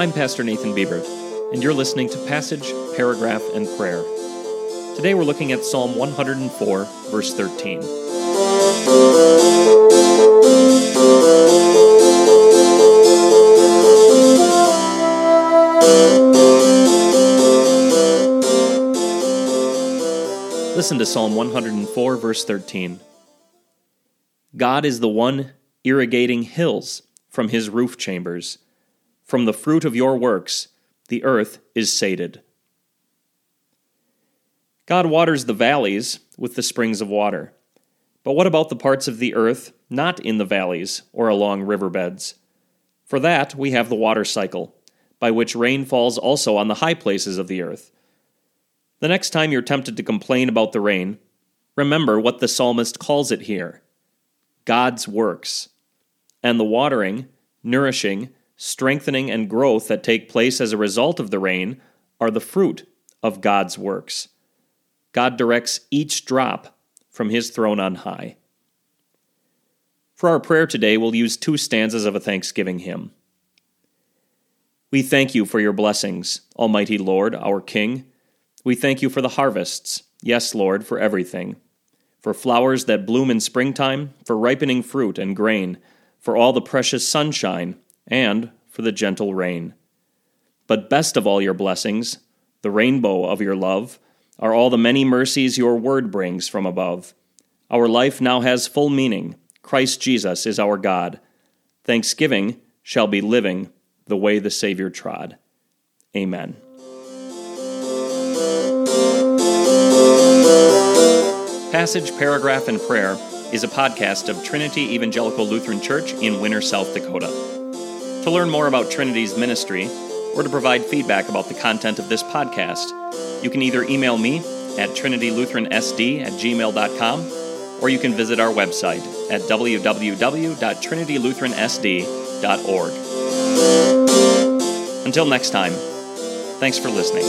I'm Pastor Nathan Bieber, and you're listening to Passage, Paragraph, and Prayer. Today we're looking at Psalm 104, verse 13. Listen to Psalm 104, verse 13. God is the one irrigating hills from his roof chambers. From the fruit of your works, the earth is sated. God waters the valleys with the springs of water. But what about the parts of the earth not in the valleys or along riverbeds? For that we have the water cycle, by which rain falls also on the high places of the earth. The next time you're tempted to complain about the rain, remember what the psalmist calls it here God's works, and the watering, nourishing, strengthening, and growth that take place as a result of the rain are the fruit of God's works. God directs each drop from his throne on high. For our prayer today, we'll use two stanzas of a thanksgiving hymn. We thank you for your blessings, Almighty Lord, our King. We thank you for the harvests, yes, Lord, for everything. For flowers that bloom in springtime, for ripening fruit and grain, for all the precious sunshine, and for the gentle rain. But best of all your blessings, the rainbow of your love, are all the many mercies your word brings from above. Our life now has full meaning. Christ Jesus is our God. Thanksgiving shall be living the way the Savior trod. Amen. Passage, Paragraph, and Prayer is a podcast of Trinity Evangelical Lutheran Church in Winner, South Dakota. To learn more about Trinity's ministry, or to provide feedback about the content of this podcast, you can either email me at trinitylutheransd at gmail.com or you can visit our website at www.trinitylutheransd.org. Until next time, thanks for listening.